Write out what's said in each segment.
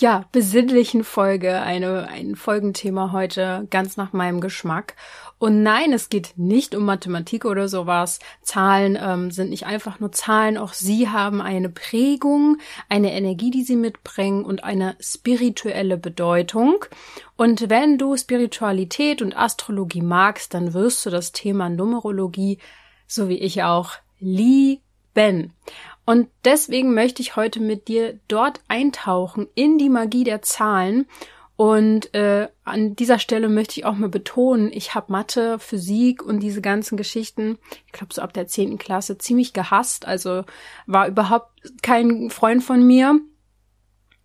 ja, besinnlichen Folge, eine, ein Folgenthema heute ganz nach meinem Geschmack. Und nein, es geht nicht um Mathematik oder sowas. Zahlen ähm, sind nicht einfach nur Zahlen, auch sie haben eine Prägung, eine Energie, die sie mitbringen und eine spirituelle Bedeutung. Und wenn du Spiritualität und Astrologie magst, dann wirst du das Thema Numerologie so wie ich auch, lieben. Und deswegen möchte ich heute mit dir dort eintauchen in die Magie der Zahlen. Und äh, an dieser Stelle möchte ich auch mal betonen, ich habe Mathe, Physik und diese ganzen Geschichten, ich glaube so ab der zehnten Klasse, ziemlich gehasst. Also war überhaupt kein Freund von mir.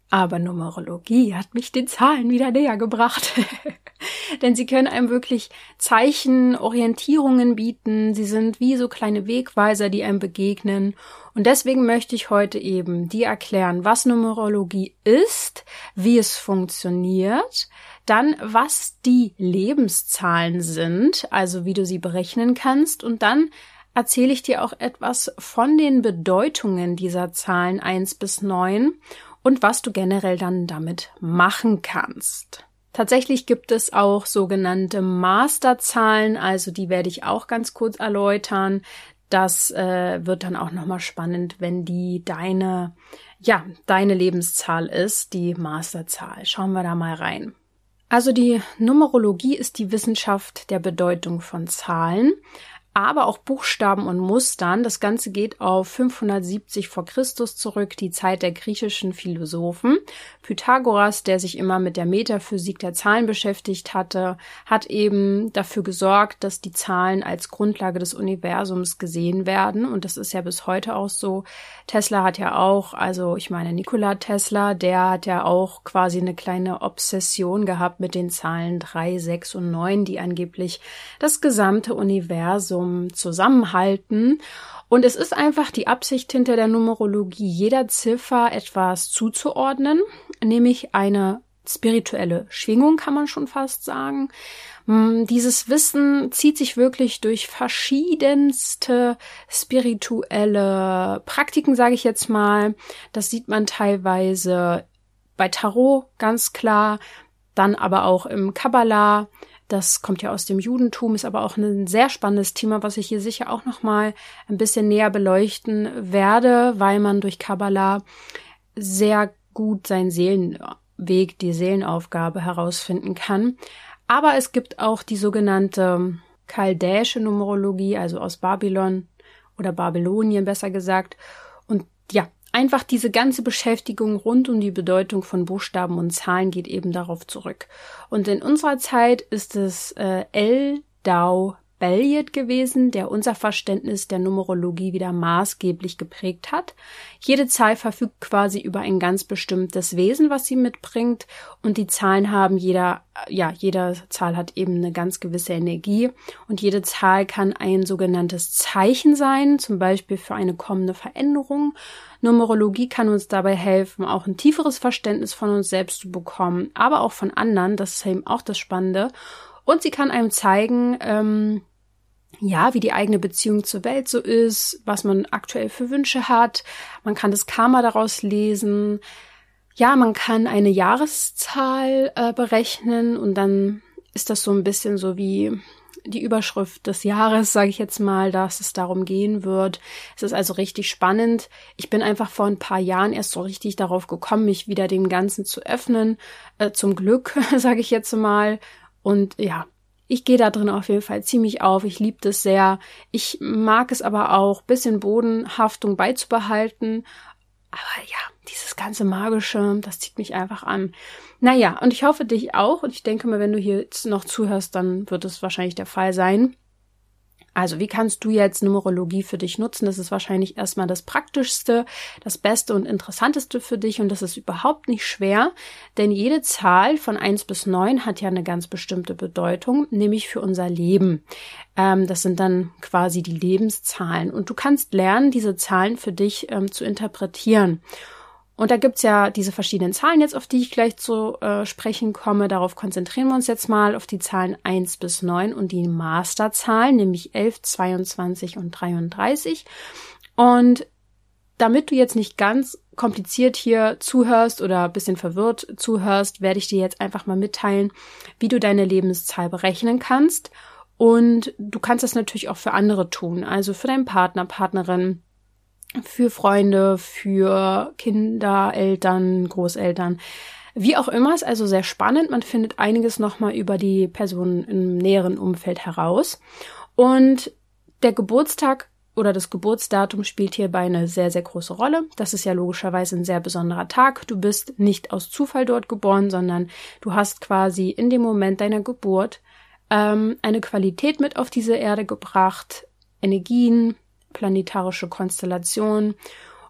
Aber Numerologie hat mich den Zahlen wieder näher gebracht. Denn sie können einem wirklich Zeichen, Orientierungen bieten. Sie sind wie so kleine Wegweiser, die einem begegnen. Und deswegen möchte ich heute eben dir erklären, was Numerologie ist, wie es funktioniert, dann was die Lebenszahlen sind, also wie du sie berechnen kannst und dann erzähle ich dir auch etwas von den Bedeutungen dieser Zahlen eins bis neun und was du generell dann damit machen kannst. Tatsächlich gibt es auch sogenannte Masterzahlen, also die werde ich auch ganz kurz erläutern. Das äh, wird dann auch nochmal spannend, wenn die deine, ja, deine Lebenszahl ist, die Masterzahl. Schauen wir da mal rein. Also die Numerologie ist die Wissenschaft der Bedeutung von Zahlen aber auch Buchstaben und Mustern. Das Ganze geht auf 570 vor Christus zurück, die Zeit der griechischen Philosophen. Pythagoras, der sich immer mit der Metaphysik der Zahlen beschäftigt hatte, hat eben dafür gesorgt, dass die Zahlen als Grundlage des Universums gesehen werden. Und das ist ja bis heute auch so. Tesla hat ja auch, also ich meine Nikola Tesla, der hat ja auch quasi eine kleine Obsession gehabt mit den Zahlen 3, 6 und 9, die angeblich das gesamte Universum zum Zusammenhalten. Und es ist einfach die Absicht hinter der Numerologie, jeder Ziffer etwas zuzuordnen, nämlich eine spirituelle Schwingung, kann man schon fast sagen. Mm, dieses Wissen zieht sich wirklich durch verschiedenste spirituelle Praktiken, sage ich jetzt mal. Das sieht man teilweise bei Tarot ganz klar, dann aber auch im Kabbalah, das kommt ja aus dem Judentum, ist aber auch ein sehr spannendes Thema, was ich hier sicher auch noch mal ein bisschen näher beleuchten werde, weil man durch Kabbalah sehr gut seinen Seelenweg, die Seelenaufgabe herausfinden kann. Aber es gibt auch die sogenannte chaldäische Numerologie, also aus Babylon oder Babylonien besser gesagt. Und ja, Einfach diese ganze Beschäftigung rund um die Bedeutung von Buchstaben und Zahlen geht eben darauf zurück. Und in unserer Zeit ist es äh, El Dau Belliet gewesen, der unser Verständnis der Numerologie wieder maßgeblich geprägt hat. Jede Zahl verfügt quasi über ein ganz bestimmtes Wesen, was sie mitbringt, und die Zahlen haben jeder, ja, jeder Zahl hat eben eine ganz gewisse Energie, und jede Zahl kann ein sogenanntes Zeichen sein, zum Beispiel für eine kommende Veränderung. Numerologie kann uns dabei helfen, auch ein tieferes Verständnis von uns selbst zu bekommen, aber auch von anderen. Das ist eben auch das Spannende. Und sie kann einem zeigen, ähm, ja, wie die eigene Beziehung zur Welt so ist, was man aktuell für Wünsche hat. Man kann das Karma daraus lesen. Ja, man kann eine Jahreszahl äh, berechnen und dann ist das so ein bisschen so wie die Überschrift des Jahres, sage ich jetzt mal, dass es darum gehen wird. Es ist also richtig spannend. Ich bin einfach vor ein paar Jahren erst so richtig darauf gekommen, mich wieder dem Ganzen zu öffnen. Äh, zum Glück, sage ich jetzt mal. Und ja, ich gehe da drin auf jeden Fall ziemlich auf. Ich liebe das sehr. Ich mag es aber auch, bisschen Bodenhaftung beizubehalten. Aber ja, dieses ganze Magische, das zieht mich einfach an. Naja, und ich hoffe dich auch. Und ich denke mal, wenn du hier jetzt noch zuhörst, dann wird es wahrscheinlich der Fall sein. Also, wie kannst du jetzt Numerologie für dich nutzen? Das ist wahrscheinlich erstmal das Praktischste, das Beste und Interessanteste für dich und das ist überhaupt nicht schwer, denn jede Zahl von eins bis neun hat ja eine ganz bestimmte Bedeutung, nämlich für unser Leben. Ähm, das sind dann quasi die Lebenszahlen und du kannst lernen, diese Zahlen für dich ähm, zu interpretieren. Und da gibt's ja diese verschiedenen Zahlen jetzt, auf die ich gleich zu äh, sprechen komme. Darauf konzentrieren wir uns jetzt mal auf die Zahlen 1 bis 9 und die Masterzahlen, nämlich 11, 22 und 33. Und damit du jetzt nicht ganz kompliziert hier zuhörst oder bisschen verwirrt zuhörst, werde ich dir jetzt einfach mal mitteilen, wie du deine Lebenszahl berechnen kannst. Und du kannst das natürlich auch für andere tun, also für deinen Partner, Partnerin, für Freunde, für Kinder, Eltern, Großeltern. Wie auch immer, ist also sehr spannend. Man findet einiges nochmal über die Person im näheren Umfeld heraus. Und der Geburtstag oder das Geburtsdatum spielt hierbei eine sehr, sehr große Rolle. Das ist ja logischerweise ein sehr besonderer Tag. Du bist nicht aus Zufall dort geboren, sondern du hast quasi in dem Moment deiner Geburt ähm, eine Qualität mit auf diese Erde gebracht, Energien, planetarische Konstellation.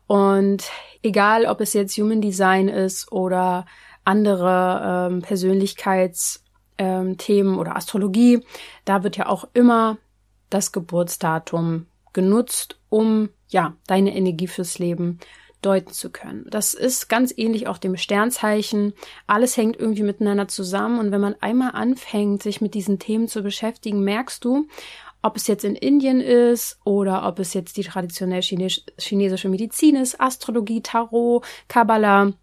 Und egal, ob es jetzt Human Design ist oder andere ähm, Persönlichkeitsthemen ähm, oder Astrologie, da wird ja auch immer das Geburtsdatum genutzt, um ja deine Energie fürs Leben deuten zu können. Das ist ganz ähnlich auch dem Sternzeichen. Alles hängt irgendwie miteinander zusammen und wenn man einmal anfängt, sich mit diesen Themen zu beschäftigen, merkst du, ob es jetzt in Indien ist oder ob es jetzt die traditionell chinesische Medizin ist, Astrologie, Tarot, Kabbalah.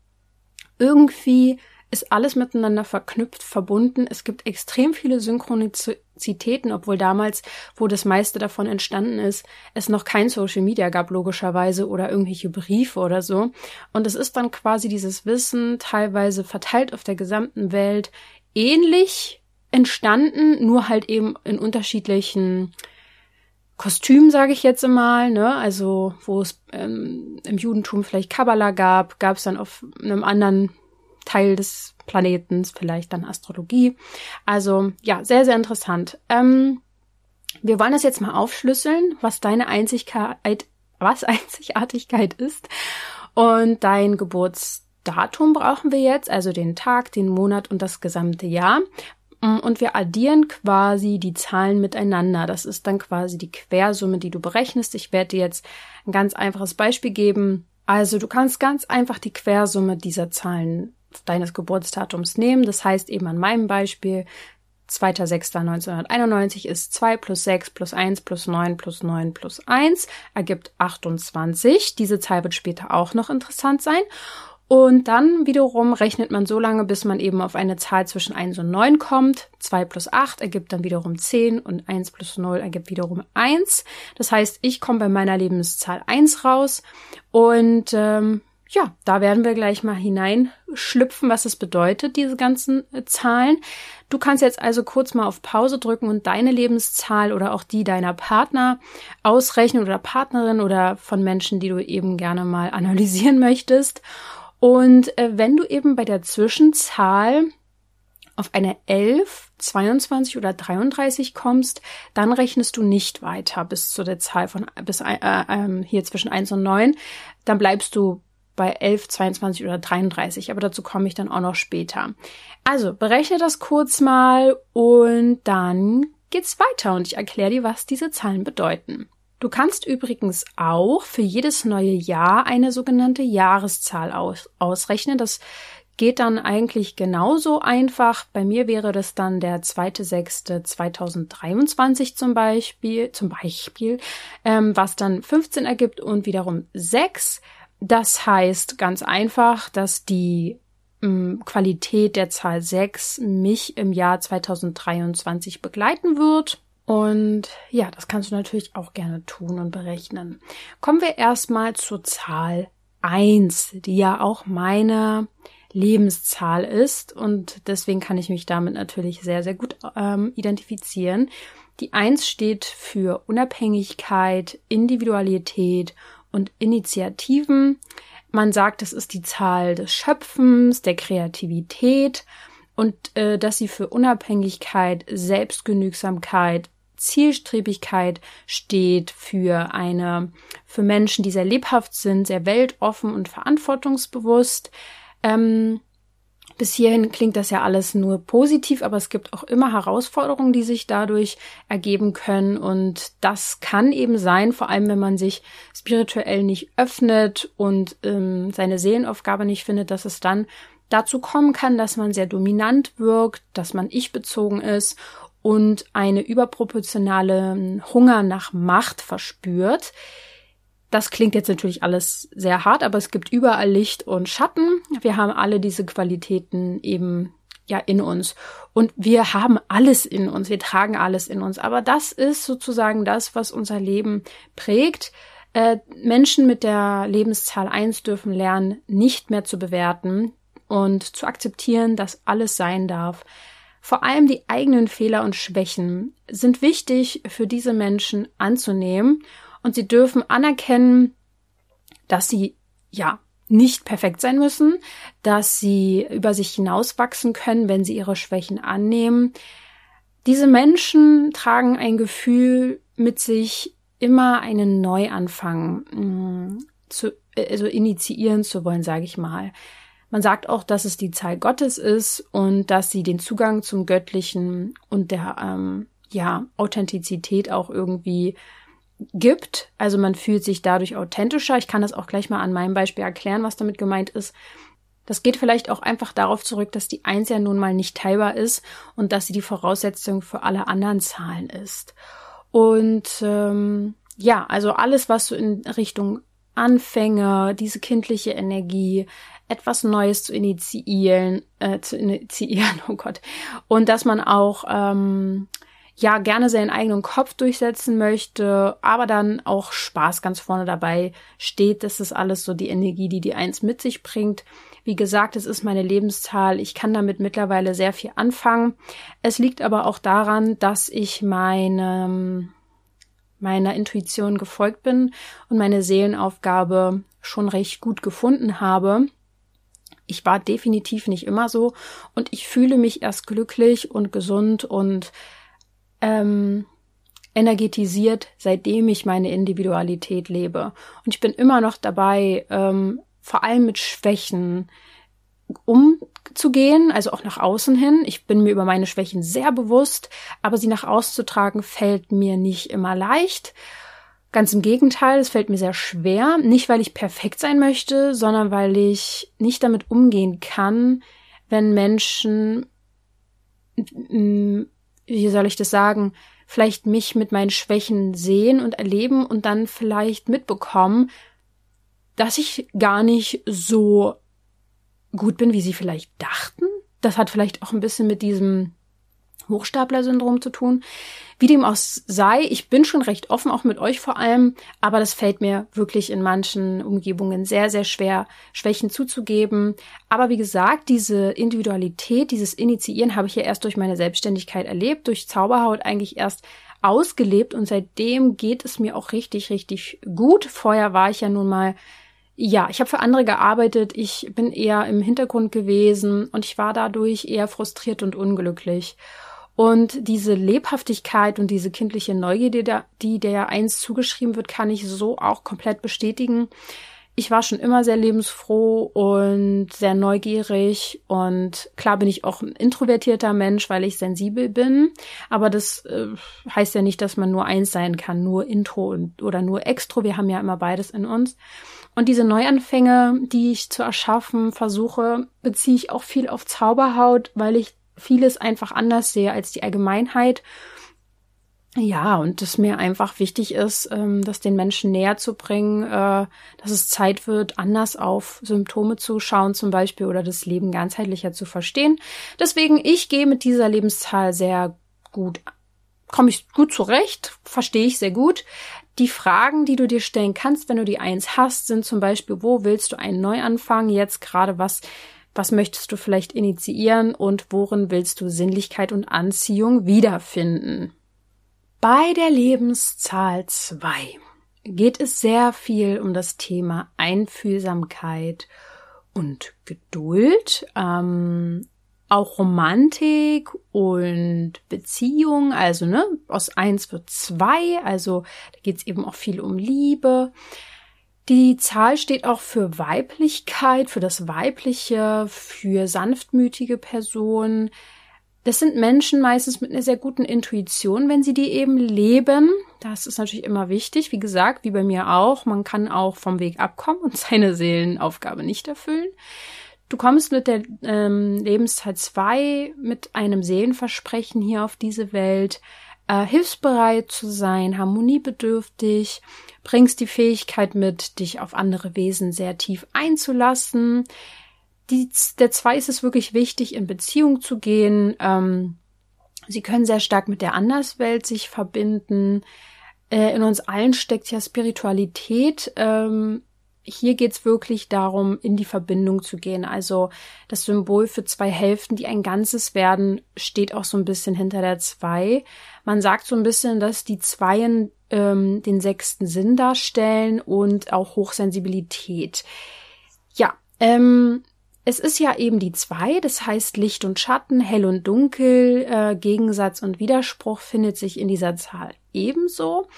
Irgendwie ist alles miteinander verknüpft, verbunden. Es gibt extrem viele Synchronizitäten, obwohl damals, wo das meiste davon entstanden ist, es noch kein Social Media gab, logischerweise, oder irgendwelche Briefe oder so. Und es ist dann quasi dieses Wissen teilweise verteilt auf der gesamten Welt ähnlich entstanden, nur halt eben in unterschiedlichen Kostümen, sage ich jetzt mal, ne? Also wo es ähm, im Judentum vielleicht Kabbala gab, gab es dann auf einem anderen Teil des Planetens vielleicht dann Astrologie. Also ja, sehr, sehr interessant. Ähm, wir wollen das jetzt mal aufschlüsseln, was deine Einzigkeit, was Einzigartigkeit ist. Und dein Geburtsdatum brauchen wir jetzt, also den Tag, den Monat und das gesamte Jahr. Mm, und wir addieren quasi die Zahlen miteinander. Das ist dann quasi die Quersumme, die du berechnest. Ich werde dir jetzt ein ganz einfaches Beispiel geben. Also du kannst ganz einfach die Quersumme dieser Zahlen deines Geburtsdatums nehmen. Das heißt eben an meinem Beispiel 2.6.1991 ist 2 plus 6 plus 1 plus 9 plus 9 plus 1 ergibt 28. Diese Zahl wird später auch noch interessant sein. Und dann wiederum rechnet man so lange, bis man eben auf eine Zahl zwischen 1 und 9 kommt. 2 plus 8 ergibt dann wiederum 10 und 1 plus 0 ergibt wiederum 1. Das heißt, ich komme bei meiner Lebenszahl 1 raus. Und ähm, ja, da werden wir gleich mal hineinschlüpfen, was es bedeutet, diese ganzen äh, Zahlen. Du kannst jetzt also kurz mal auf Pause drücken und deine Lebenszahl oder auch die deiner Partner ausrechnen oder Partnerin oder von Menschen, die du eben gerne mal analysieren möchtest. Und äh, wenn du eben bei der Zwischenzahl auf eine 11, 22 oder 33 kommst, dann rechnest du nicht weiter bis zu der Zahl von bis äh, äh, hier zwischen 1 und 9. Dann bleibst du bei 11, 22 oder 33, aber dazu komme ich dann auch noch später. Also berechne das kurz mal und dann geht's weiter und ich erkläre dir, was diese Zahlen bedeuten. Du kannst übrigens auch für jedes neue Jahr eine sogenannte Jahreszahl aus ausrechnen. Das geht dann eigentlich genauso einfach. Bei mir wäre das dann der 2.6.2023 zum Beispiel, zum Beispiel, ähm, was dann 15 ergibt und wiederum 6. Das heißt ganz einfach, dass die ähm, Qualität der Zahl 6 mich im Jahr 2023 begleiten wird. Und ja, das kannst du natürlich auch gerne tun und berechnen. Kommen wir erstmal zur Zahl 1, die ja auch meine Lebenszahl ist und deswegen kann ich mich damit natürlich sehr, sehr gut ähm, identifizieren. Die 1 steht für Unabhängigkeit, Individualität und Initiativen. Man sagt, es ist die Zahl des Schöpfens, der Kreativität und äh, dass sie für Unabhängigkeit, Selbstgenügsamkeit, Zielstrebigkeit steht, für eine, für Menschen, die sehr lebhaft sind, sehr weltoffen und verantwortungsbewusst. Ähm, bis hierhin klingt das ja alles nur positiv, aber es gibt auch immer Herausforderungen, die sich dadurch ergeben können. Und das kann eben sein, vor allem wenn man sich spirituell nicht öffnet und ähm, seine Seelenaufgabe nicht findet, dass es dann dazu kommen kann, dass man sehr dominant wirkt, dass man ich-bezogen ist und eine überproportionale Hunger nach Macht verspürt. Das klingt jetzt natürlich alles sehr hart, aber es gibt überall Licht und Schatten. Wir haben alle diese Qualitäten eben ja in uns. Und wir haben alles in uns, wir tragen alles in uns. Aber das ist sozusagen das, was unser Leben prägt. Äh, Menschen mit der Lebenszahl eins dürfen lernen, nicht mehr zu bewerten und zu akzeptieren, dass alles sein darf. Vor allem die eigenen Fehler und Schwächen sind wichtig für diese Menschen anzunehmen und sie dürfen anerkennen, dass sie ja nicht perfekt sein müssen, dass sie über sich hinauswachsen können, wenn sie ihre Schwächen annehmen. Diese Menschen tragen ein Gefühl mit sich, immer einen Neuanfang mh, mm, zu, also initiieren zu wollen, sage ich mal. Man sagt auch, dass es die Zahl Gottes ist und dass sie den Zugang zum Göttlichen und der ähm, ja Authentizität auch irgendwie gibt. Also man fühlt sich dadurch authentischer. Ich kann das auch gleich mal an meinem Beispiel erklären, was damit gemeint ist. Das geht vielleicht auch einfach darauf zurück, dass die Eins ja nun mal nicht teilbar ist und dass sie die Voraussetzung für alle anderen Zahlen ist. Und ähm, ja, also alles, was so in Richtung Anfänge, diese kindliche Energie, etwas Neues zu initiieren, äh, zu initiieren, oh Gott, und dass man auch ähm, ja gerne seinen eigenen Kopf durchsetzen möchte, aber dann auch Spaß ganz vorne dabei steht. Das ist alles so die Energie, die die Eins mit sich bringt. Wie gesagt, es ist meine Lebenszahl. Ich kann damit mittlerweile sehr viel anfangen. Es liegt aber auch daran, dass ich meine, meiner Intuition gefolgt bin und meine Seelenaufgabe schon recht gut gefunden habe. Ich war definitiv nicht immer so und ich fühle mich erst glücklich und gesund und ähm, energetisiert, seitdem ich meine Individualität lebe. Und ich bin immer noch dabei, ähm, vor allem mit Schwächen umzugehen, also auch nach außen hin. Ich bin mir über meine Schwächen sehr bewusst, aber sie nach außen zu tragen fällt mir nicht immer leicht. Ganz im Gegenteil, es fällt mir sehr schwer. Nicht, weil ich perfekt sein möchte, sondern weil ich nicht damit umgehen kann, wenn Menschen wie soll ich das sagen, vielleicht mich mit meinen Schwächen sehen und erleben und dann vielleicht mitbekommen, dass ich gar nicht so gut bin, wie sie vielleicht dachten. Das hat vielleicht auch ein bisschen mit diesem Hochstapler-Syndrom zu tun. Wie dem auch sei, ich bin schon recht offen, auch mit euch vor allem, aber das fällt mir wirklich in manchen Umgebungen sehr, sehr schwer, Schwächen zuzugeben. Aber wie gesagt, diese Individualität, dieses Initiieren habe ich ja erst durch meine Selbstständigkeit erlebt, durch Zauberhaut eigentlich erst ausgelebt und seitdem geht es mir auch richtig, richtig gut. Vorher war ich ja nun mal ja, ich habe für andere gearbeitet, ich bin eher im Hintergrund gewesen und ich war dadurch eher frustriert und unglücklich. Und diese Lebhaftigkeit und diese kindliche Neugierde, die der eins zugeschrieben wird, kann ich so auch komplett bestätigen. Ich war schon immer sehr lebensfroh und sehr neugierig und klar bin ich auch ein introvertierter Mensch, weil ich sensibel bin. Aber das äh, heißt ja nicht, dass man nur eins sein kann, nur Intro und, oder nur Extro. Wir haben ja immer beides in uns. Und diese Neuanfänge, die ich zu erschaffen versuche, beziehe ich auch viel auf Zauberhaut, weil ich vieles einfach anders sehe als die Allgemeinheit. Ja, und es mir einfach wichtig ist, ähm, das den Menschen näher zu bringen, äh, dass es Zeit wird, anders auf Symptome zu schauen zum Beispiel oder das Leben ganzheitlicher zu verstehen. Deswegen, ich gehe mit dieser Lebenszahl sehr gut, komme ich gut zurecht, verstehe ich sehr gut. Die Fragen, die du dir stellen kannst, wenn du die Eins hast, sind zum Beispiel, wo willst du einen Neuanfang jetzt gerade was was möchtest du vielleicht initiieren und worin willst du Sinnlichkeit und Anziehung wiederfinden? Bei der Lebenszahl 2 geht es sehr viel um das Thema Einfühlsamkeit und Geduld. Ähm, auch Romantik und Beziehung, also ne, aus eins wird zwei, also da geht es eben auch viel um Liebe. Die Zahl steht auch für Weiblichkeit, für das Weibliche, für sanftmütige Personen. Das sind Menschen meistens mit einer sehr guten Intuition, wenn sie die eben leben. Das ist natürlich immer wichtig. Wie gesagt, wie bei mir auch. Man kann auch vom Weg abkommen und seine Seelenaufgabe nicht erfüllen. Du kommst mit der ähm, Lebenszeit 2 mit einem Seelenversprechen hier auf diese Welt, äh, hilfsbereit zu sein, harmoniebedürftig, bringst die Fähigkeit mit, dich auf andere Wesen sehr tief einzulassen. Die, der 2 ist es wirklich wichtig, in Beziehung zu gehen. Ähm, sie können sehr stark mit der Anderswelt sich verbinden. Äh, in uns allen steckt ja Spiritualität. Ähm, hier geht's wirklich darum, in die Verbindung zu gehen. Also das Symbol für zwei Hälften, die ein Ganzes werden, steht auch so ein bisschen hinter der Zwei. Man sagt so ein bisschen, dass die Zweien ähm, den sechsten Sinn darstellen und auch Hochsensibilität. Ja, ähm, es ist ja eben die Zwei, das heißt Licht und Schatten, hell und dunkel, äh, Gegensatz und Widerspruch findet sich in dieser Zahl ebenso.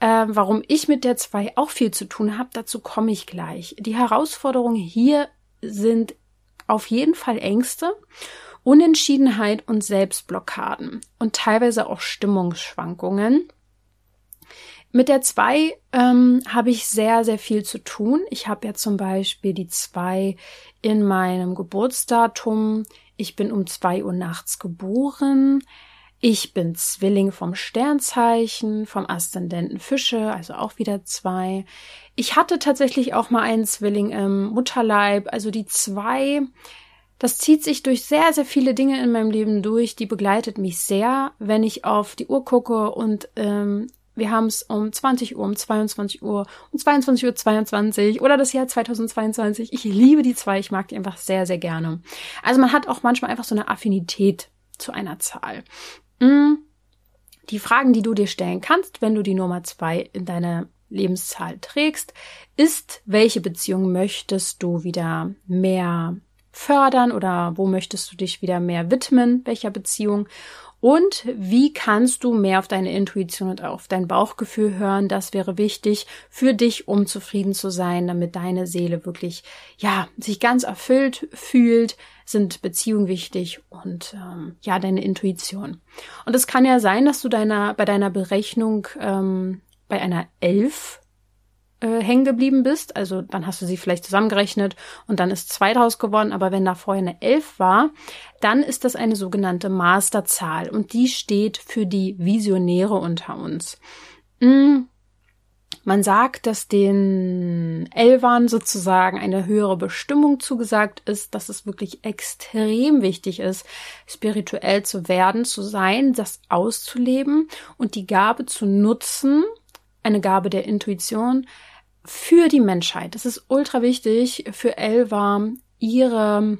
Äh, warum ich mit der 2 auch viel zu tun habe, dazu komme ich gleich. Die Herausforderungen hier sind auf jeden Fall Ängste, Unentschiedenheit und Selbstblockaden und teilweise auch Stimmungsschwankungen. Mit der 2 ähm, habe ich sehr, sehr viel zu tun. Ich habe ja zum Beispiel die 2 in meinem Geburtsdatum. Ich bin um 2 Uhr nachts geboren. Ich bin Zwilling vom Sternzeichen, vom Aszendenten Fische, also auch wieder zwei. Ich hatte tatsächlich auch mal einen Zwilling im Mutterleib, also die zwei. Das zieht sich durch sehr, sehr viele Dinge in meinem Leben durch. Die begleitet mich sehr, wenn ich auf die Uhr gucke und ähm, wir haben es um 20 Uhr, um 22 Uhr, um 22 Uhr 22 oder das Jahr 2022. Ich liebe die zwei, ich mag die einfach sehr, sehr gerne. Also man hat auch manchmal einfach so eine Affinität zu einer Zahl. Mm. Die Fragen, die du dir stellen kannst, wenn du die Nummer zwei in deiner Lebenszahl trägst, ist, welche Beziehung möchtest du wieder mehr fördern oder wo möchtest du dich wieder mehr widmen, welcher Beziehung und wie kannst du mehr auf deine Intuition und auf dein Bauchgefühl hören? Das wäre wichtig für dich, um zufrieden zu sein, damit deine Seele wirklich, ja, sich ganz erfüllt fühlt, sind Beziehungen wichtig und ähm, ja, deine Intuition. Und es kann ja sein, dass du deiner, bei deiner Berechnung ähm, bei einer Elf äh, hängen geblieben bist. Also dann hast du sie vielleicht zusammengerechnet und dann ist zwei draus geworden. Aber wenn da vorher eine elf war, dann ist das eine sogenannte Masterzahl und die steht für die Visionäre unter uns. Mm. Man sagt, dass den Elvern sozusagen eine höhere Bestimmung zugesagt ist, dass es wirklich extrem wichtig ist, spirituell zu werden, zu sein, das auszuleben und die Gabe zu nutzen, eine Gabe der Intuition, für die Menschheit. Das ist ultra wichtig für Elva, ihre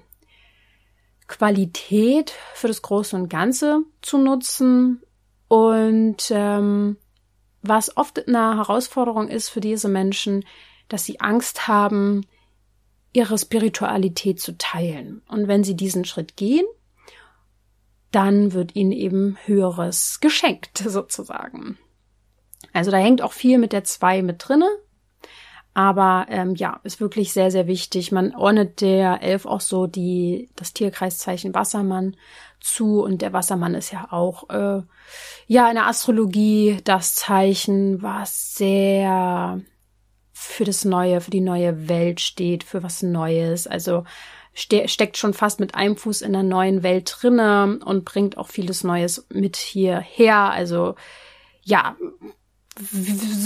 Qualität für das Große und Ganze zu nutzen und ähm, was oft eine Herausforderung ist für diese Menschen, dass sie Angst haben, ihre Spiritualität zu teilen. Und wenn sie diesen Schritt gehen, dann wird ihnen eben Höheres geschenkt, sozusagen. Also da hängt auch viel mit der zwei mit drinne, aber ähm, ja, ist wirklich sehr, sehr wichtig. Man ordnet der Elf auch so die, das Tierkreiszeichen Wassermann zu und der Wassermann ist ja auch äh, ja in der Astrologie das Zeichen, was sehr für das Neue, für die neue Welt steht, für was Neues. Also ste steckt schon fast mit einem Fuß in der neuen Welt drinne und bringt auch vieles Neues mit hierher. Also ja,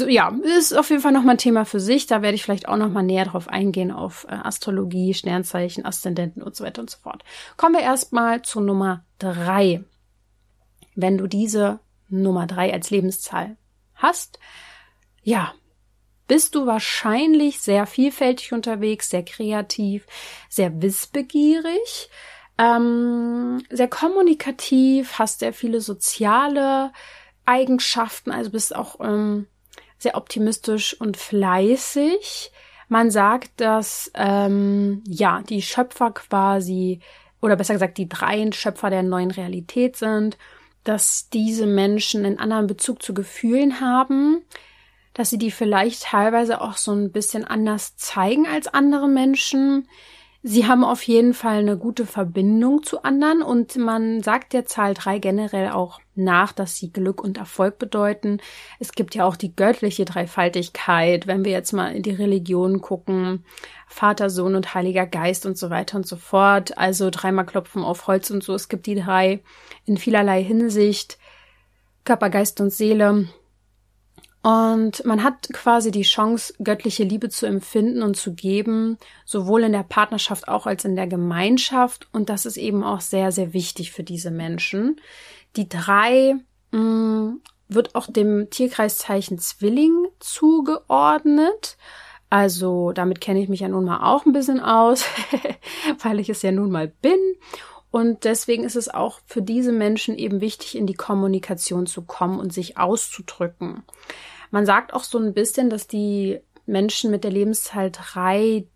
ja, ist auf jeden Fall nochmal ein Thema für sich. Da werde ich vielleicht auch nochmal näher drauf eingehen auf äh, Astrologie, Sternzeichen, Aszendenten und so weiter und so fort. Kommen wir erstmal zu Nummer drei. Wenn du diese Nummer drei als Lebenszahl hast, ja, bist du wahrscheinlich sehr vielfältig unterwegs, sehr kreativ, sehr wissbegierig, ähm, sehr kommunikativ, hast sehr viele soziale Eigenschaften, also bist auch ähm, sehr optimistisch und fleißig. Man sagt, dass ähm, ja die Schöpfer quasi oder besser gesagt die drei Schöpfer der neuen Realität sind, dass diese Menschen einen anderen Bezug zu Gefühlen haben, dass sie die vielleicht teilweise auch so ein bisschen anders zeigen als andere Menschen. Sie haben auf jeden Fall eine gute Verbindung zu anderen und man sagt der Zahl drei generell auch nach, dass sie Glück und Erfolg bedeuten. Es gibt ja auch die göttliche Dreifaltigkeit, wenn wir jetzt mal in die Religion gucken, Vater, Sohn und Heiliger Geist und so weiter und so fort. Also dreimal klopfen auf Holz und so. Es gibt die drei in vielerlei Hinsicht. Körper, Geist und Seele. Und man hat quasi die Chance, göttliche Liebe zu empfinden und zu geben, sowohl in der Partnerschaft auch als in der Gemeinschaft. Und das ist eben auch sehr, sehr wichtig für diese Menschen. Die drei mh, mm, wird auch dem Tierkreiszeichen Zwilling zugeordnet. Also damit kenne ich mich ja nun mal auch ein bisschen aus, weil ich es ja nun mal bin. Und deswegen ist es auch für diese Menschen eben wichtig, in die Kommunikation zu kommen und sich auszudrücken. Man sagt auch so ein bisschen, dass die Menschen mit der Lebenszahl 3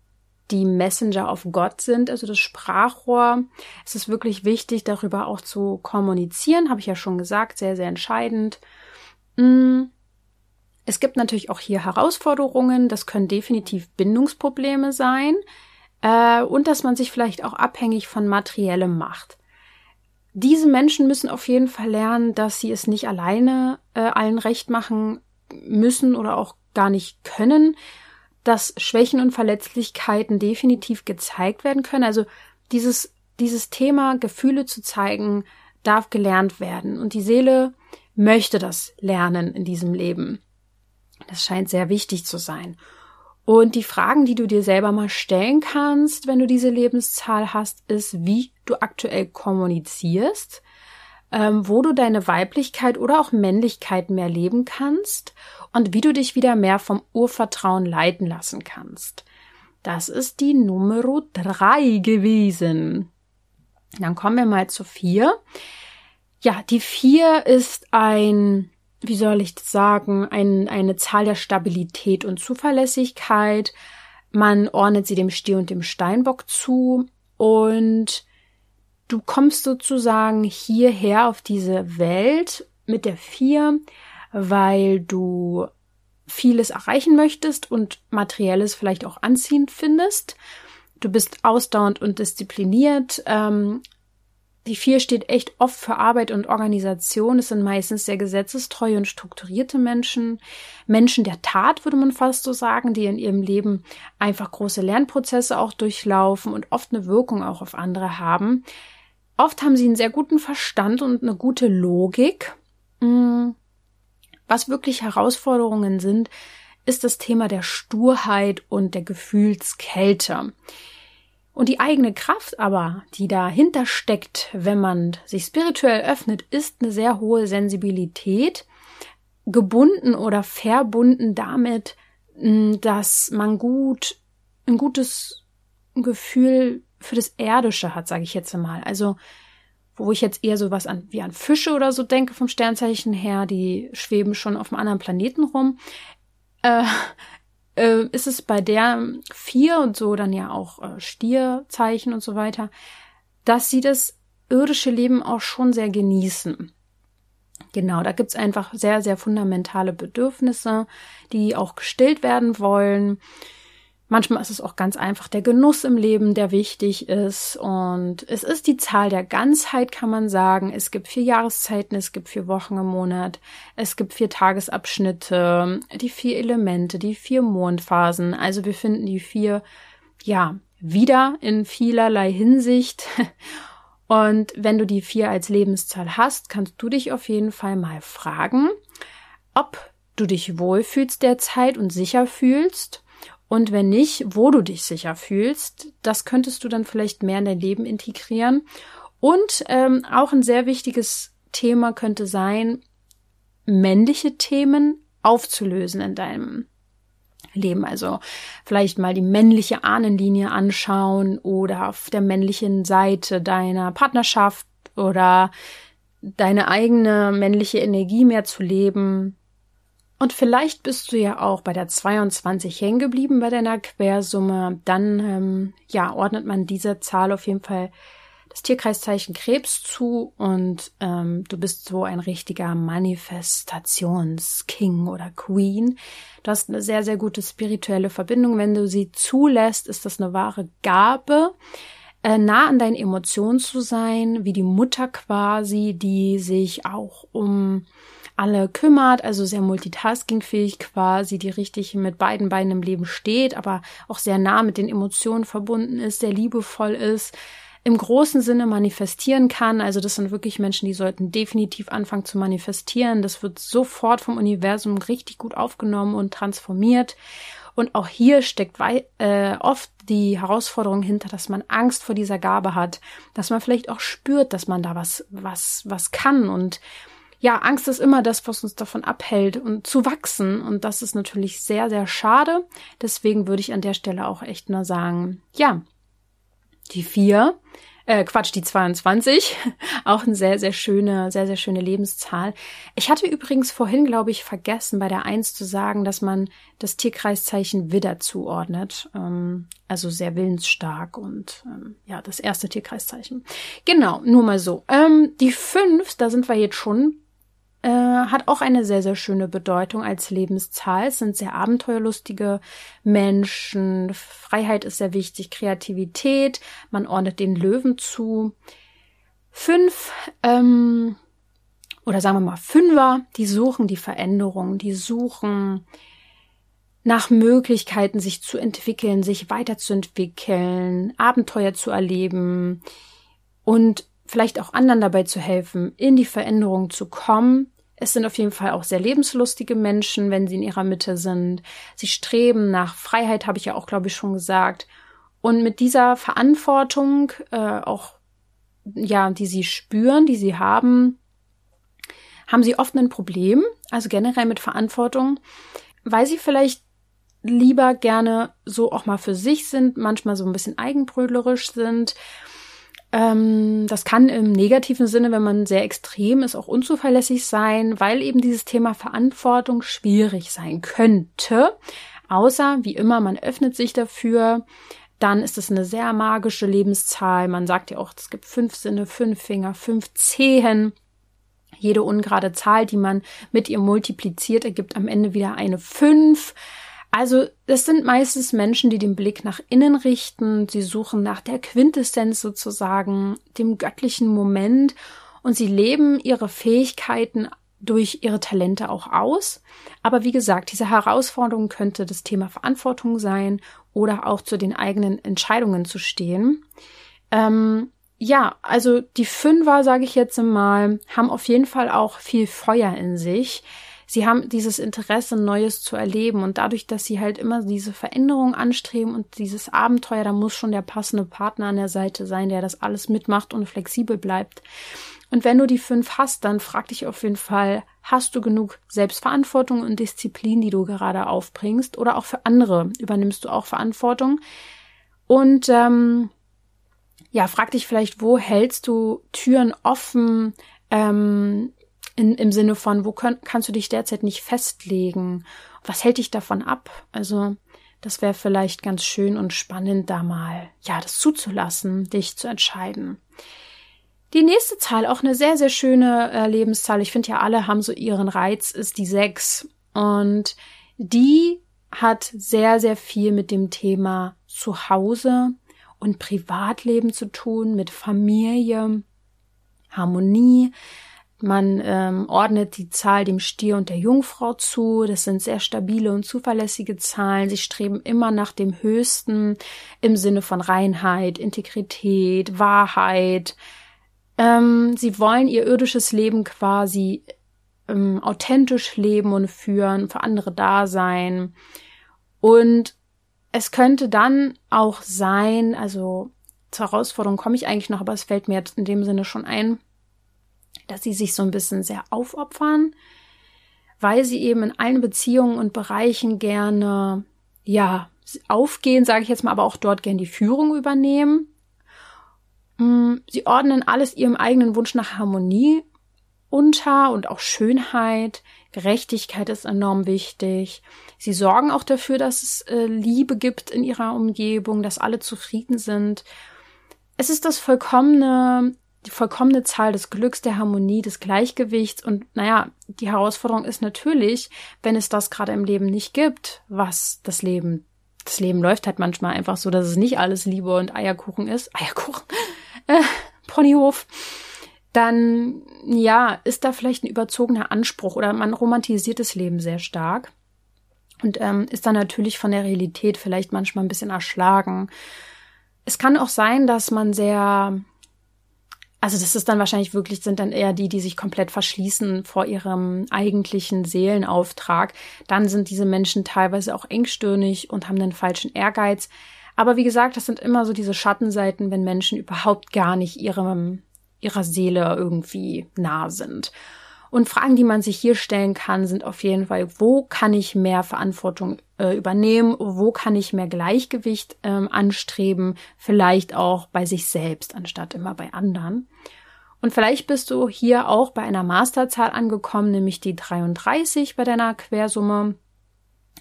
die Messenger of Gott sind, also das Sprachrohr. Es ist wirklich wichtig, darüber auch zu kommunizieren, habe ich ja schon gesagt, sehr, sehr entscheidend. Mm. Es gibt natürlich auch hier Herausforderungen, das können definitiv Bindungsprobleme sein äh, und dass man sich vielleicht auch abhängig von materiellem macht. Diese Menschen müssen auf jeden Fall lernen, dass sie es nicht alleine äh, allen recht machen müssen oder auch gar nicht können dass Schwächen und Verletzlichkeiten definitiv gezeigt werden können. Also dieses, dieses Thema Gefühle zu zeigen, darf gelernt werden. Und die Seele möchte das lernen in diesem Leben. Das scheint sehr wichtig zu sein. Und die Fragen, die du dir selber mal stellen kannst, wenn du diese Lebenszahl hast, ist, wie du aktuell kommunizierst, ähm, wo du deine Weiblichkeit oder auch Männlichkeit mehr leben kannst und wie du dich wieder mehr vom Urvertrauen leiten lassen kannst. Das ist die Nummer drei gewesen. Dann kommen wir mal zu vier. Ja, die vier ist ein, wie soll ich das sagen, ein, eine Zahl der Stabilität und Zuverlässigkeit. Man ordnet sie dem Stier und dem Steinbock zu und du kommst sozusagen hierher auf diese Welt mit der vier weil du vieles erreichen möchtest und materielles vielleicht auch anziehend findest. Du bist ausdauernd und diszipliniert. Ähm, die vier steht echt oft für Arbeit und Organisation. Es sind meistens sehr gesetzestreue und strukturierte Menschen. Menschen der Tat, würde man fast so sagen, die in ihrem Leben einfach große Lernprozesse auch durchlaufen und oft eine Wirkung auch auf andere haben. Oft haben sie einen sehr guten Verstand und eine gute Logik. Mm. Was wirklich Herausforderungen sind, ist das Thema der Sturheit und der Gefühlskälte. Und die eigene Kraft aber, die dahinter steckt, wenn man sich spirituell öffnet, ist eine sehr hohe Sensibilität, gebunden oder verbunden damit, dass man gut, ein gutes Gefühl für das Erdische hat, sage ich jetzt mal. Also wo ich jetzt eher so was an, wie an Fische oder so denke vom Sternzeichen her, die schweben schon auf einem anderen Planeten rum, äh, äh, ist es bei der vier und so dann ja auch äh, Stierzeichen und so weiter, dass sie das irdische Leben auch schon sehr genießen. Genau, da gibt's einfach sehr, sehr fundamentale Bedürfnisse, die auch gestillt werden wollen. Manchmal ist es auch ganz einfach der Genuss im Leben, der wichtig ist. Und es ist die Zahl der Ganzheit, kann man sagen. Es gibt vier Jahreszeiten, es gibt vier Wochen im Monat, es gibt vier Tagesabschnitte, die vier Elemente, die vier Mondphasen. Also wir finden die vier, ja, wieder in vielerlei Hinsicht. Und wenn du die vier als Lebenszahl hast, kannst du dich auf jeden Fall mal fragen, ob du dich wohlfühlst derzeit und sicher fühlst und wenn nicht, wo du dich sicher fühlst, das könntest du dann vielleicht mehr in dein Leben integrieren. Und ähm, auch ein sehr wichtiges Thema könnte sein, männliche Themen aufzulösen in deinem Leben. Also vielleicht mal die männliche Ahnenlinie anschauen oder auf der männlichen Seite deiner Partnerschaft oder deine eigene männliche Energie mehr zu leben. Und vielleicht bist du ja auch bei der 22 hängen geblieben bei deiner Quersumme. Dann ähm, ja ordnet man dieser Zahl auf jeden Fall das Tierkreiszeichen Krebs zu und ähm, du bist so ein richtiger Manifestationsking oder Queen. Du hast eine sehr, sehr gute spirituelle Verbindung. Wenn du sie zulässt, ist das eine wahre Gabe, äh, nah an deinen Emotionen zu sein, wie die Mutter quasi, die sich auch um alle kümmert, also sehr multitaskingfähig quasi, die richtig mit beiden Beinen im Leben steht, aber auch sehr nah mit den Emotionen verbunden ist, sehr liebevoll ist, im großen Sinne manifestieren kann. Also das sind wirklich Menschen, die sollten definitiv anfangen zu manifestieren. Das wird sofort vom Universum richtig gut aufgenommen und transformiert. Und auch hier steckt äh, oft die Herausforderung hinter, dass man Angst vor dieser Gabe hat, dass man vielleicht auch spürt, dass man da was, was, was kann und ja, Angst ist immer das, was uns davon abhält und zu wachsen. Und das ist natürlich sehr, sehr schade. Deswegen würde ich an der Stelle auch echt nur sagen, ja, die vier, äh, Quatsch, die 22, auch eine sehr, sehr schöne, sehr, sehr schöne Lebenszahl. Ich hatte übrigens vorhin, glaube ich, vergessen, bei der Eins zu sagen, dass man das Tierkreiszeichen Widder zuordnet. Ähm, also sehr willensstark und ähm, ja, das erste Tierkreiszeichen. Genau, nur mal so. Ähm, die fünf, da sind wir jetzt schon äh, hat auch eine sehr, sehr schöne Bedeutung als Lebenszahl. Es sind sehr abenteuerlustige Menschen. Freiheit ist sehr wichtig, Kreativität. Man ordnet den Löwen zu. Fünf, ähm, oder sagen wir mal Fünfer, die suchen die Veränderung, die suchen nach Möglichkeiten, sich zu entwickeln, sich weiterzuentwickeln, Abenteuer zu erleben und vielleicht auch anderen dabei zu helfen, in die Veränderung zu kommen. Es sind auf jeden Fall auch sehr lebenslustige Menschen, wenn sie in ihrer Mitte sind. Sie streben nach Freiheit, habe ich ja auch, glaube ich, schon gesagt. Und mit dieser Verantwortung, äh, auch, ja, die sie spüren, die sie haben, haben sie oft ein Problem, also generell mit Verantwortung, weil sie vielleicht lieber gerne so auch mal für sich sind, manchmal so ein bisschen eigenbrödlerisch sind ähm, das kann im negativen Sinne, wenn man sehr extrem ist, auch unzuverlässig sein, weil eben dieses Thema Verantwortung schwierig sein könnte. Außer, wie immer, man öffnet sich dafür. Dann ist es eine sehr magische Lebenszahl. Man sagt ja auch, es gibt fünf Sinne, fünf Finger, fünf Zehen. Jede ungerade Zahl, die man mit ihr multipliziert, ergibt am Ende wieder eine fünf. Also das sind meistens Menschen, die den Blick nach innen richten, sie suchen nach der Quintessenz sozusagen, dem göttlichen Moment und sie leben ihre Fähigkeiten durch ihre Talente auch aus. Aber wie gesagt, diese Herausforderung könnte das Thema Verantwortung sein oder auch zu den eigenen Entscheidungen zu stehen. Ähm, ja, also die Fünfer, sage ich jetzt mal, haben auf jeden Fall auch viel Feuer in sich sie haben dieses Interesse, Neues zu erleben und dadurch, dass sie halt immer diese Veränderung anstreben und dieses Abenteuer, da muss schon der passende Partner an der Seite sein, der das alles mitmacht und flexibel bleibt. Und wenn du die fünf hast, dann frag dich auf jeden Fall, hast du genug Selbstverantwortung und Disziplin, die du gerade aufbringst? Oder auch für andere übernimmst du auch Verantwortung? Und ähm, ja, frag dich vielleicht, wo hältst du Türen offen? Ähm, in, Im Sinne von, wo könnt, kannst du dich derzeit nicht festlegen? Was hält dich davon ab? Also, das wäre vielleicht ganz schön und spannend, da mal, ja, das zuzulassen, dich zu entscheiden. Die nächste Zahl, auch eine sehr, sehr schöne äh, Lebenszahl. Ich finde ja, alle haben so ihren Reiz, ist die sechs. Und die hat sehr, sehr viel mit dem Thema Zuhause und Privatleben zu tun, mit Familie, Harmonie, man ähm, ordnet die Zahl dem Stier und der Jungfrau zu. Das sind sehr stabile und zuverlässige Zahlen. Sie streben immer nach dem Höchsten im Sinne von Reinheit, Integrität, Wahrheit. Ähm, sie wollen ihr irdisches Leben quasi ähm, authentisch leben und führen, für andere da sein. Und es könnte dann auch sein, also zur Herausforderung komme ich eigentlich noch, aber es fällt mir jetzt in dem Sinne schon ein, dass sie sich so ein bisschen sehr aufopfern, weil sie eben in allen Beziehungen und Bereichen gerne, ja, aufgehen, sage ich jetzt mal, aber auch dort gerne die Führung übernehmen. Mm, sie ordnen alles ihrem eigenen Wunsch nach Harmonie unter und auch Schönheit. Gerechtigkeit ist enorm wichtig. Sie sorgen auch dafür, dass es äh, Liebe gibt in ihrer Umgebung, dass alle zufrieden sind. es ist das vollkommene, die vollkommene Zahl des Glücks, der Harmonie, des Gleichgewichts. Und naja, die Herausforderung ist natürlich, wenn es das gerade im Leben nicht gibt, was das Leben, das Leben läuft halt manchmal einfach so, dass es nicht alles Liebe und Eierkuchen ist. Eierkuchen, äh, Ponyhof. Dann, ja, ist da vielleicht ein überzogener Anspruch oder man romantisiert das Leben sehr stark und ähm, ist dann natürlich von der Realität vielleicht manchmal ein bisschen erschlagen. Es kann auch sein, dass man sehr also das ist dann wahrscheinlich wirklich, sind dann eher die, die sich komplett verschließen vor ihrem eigentlichen Seelenauftrag. Dann sind diese Menschen teilweise auch engstirnig und haben den falschen Ehrgeiz. Aber wie gesagt, das sind immer so diese Schattenseiten, wenn Menschen überhaupt gar nicht ihrem, ihrer Seele irgendwie nah sind. Und Fragen, die man sich hier stellen kann, sind auf jeden Fall, wo kann ich mehr Verantwortung äh, übernehmen, wo kann ich mehr Gleichgewicht ähm, anstreben, vielleicht auch bei sich selbst, anstatt immer bei anderen. Und vielleicht bist du hier auch bei einer Masterzahl angekommen, nämlich die 33 bei deiner Quersumme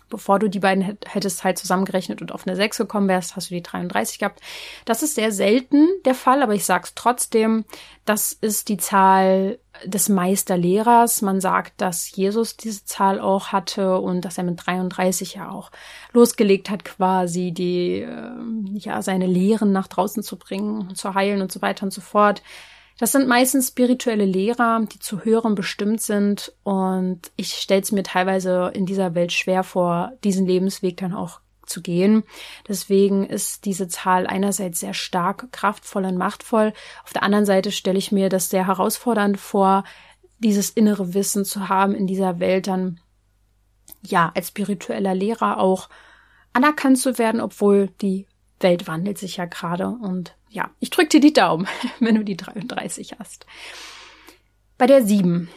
bevor du die beiden hättest halt zusammengerechnet und auf eine 6 gekommen wärst, hast du die 33 gehabt. Das ist sehr selten der Fall, aber ich sag's trotzdem, das ist die Zahl des Meisterlehrers. Man sagt, dass Jesus diese Zahl auch hatte und dass er mit 33 ja auch losgelegt hat, quasi die, äh, ja, seine Lehren nach draußen zu bringen, zu heilen und so weiter und so fort. Das sind meistens spirituelle Lehrer, die zu hören bestimmt sind. Und ich stelle es mir teilweise in dieser Welt schwer vor, diesen Lebensweg dann auch zu gehen. Deswegen ist diese Zahl einerseits sehr stark, kraftvoll und machtvoll. Auf der anderen Seite stelle ich mir das sehr herausfordernd vor, dieses innere Wissen zu haben in dieser Welt dann, ja, als spiritueller Lehrer auch anerkannt zu werden, obwohl die Welt wandelt sich ja gerade und ja, ich drücke dir die Daumen, wenn du die 33 hast. Bei der 7.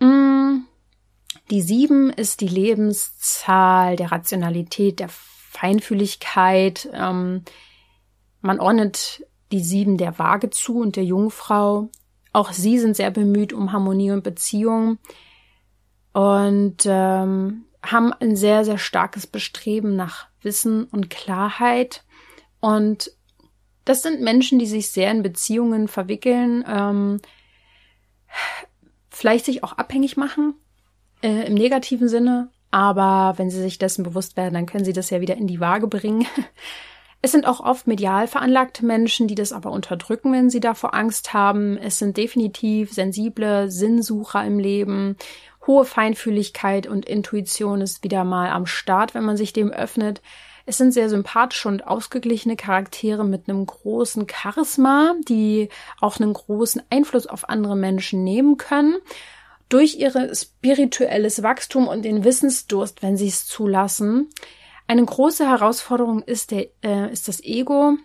Mm, die 7 ist die Lebenszahl der Rationalität, der Feinfühligkeit. Ähm, man ordnet die 7 der Waage zu und der Jungfrau. Auch sie sind sehr bemüht um Harmonie und Beziehung und ähm, haben ein sehr, sehr starkes Bestreben nach Wissen und Klarheit und das sind Menschen, die sich sehr in Beziehungen verwickeln, ähm, vielleicht sich auch abhängig machen, äh, im negativen Sinne. Aber wenn sie sich dessen bewusst werden, dann können sie das ja wieder in die Waage bringen. Es sind auch oft medial veranlagte Menschen, die das aber unterdrücken, wenn sie davor Angst haben. Es sind definitiv sensible Sinnsucher im Leben. Hohe Feinfühligkeit und Intuition ist wieder mal am Start, wenn man sich dem öffnet. Es sind sehr sympathische und ausgeglichene Charaktere mit einem großen Charisma, die auch einen großen Einfluss auf andere Menschen nehmen können. Durch ihr spirituelles Wachstum und den Wissensdurst, wenn sie es zulassen. Eine große Herausforderung ist, der, äh, ist das Ego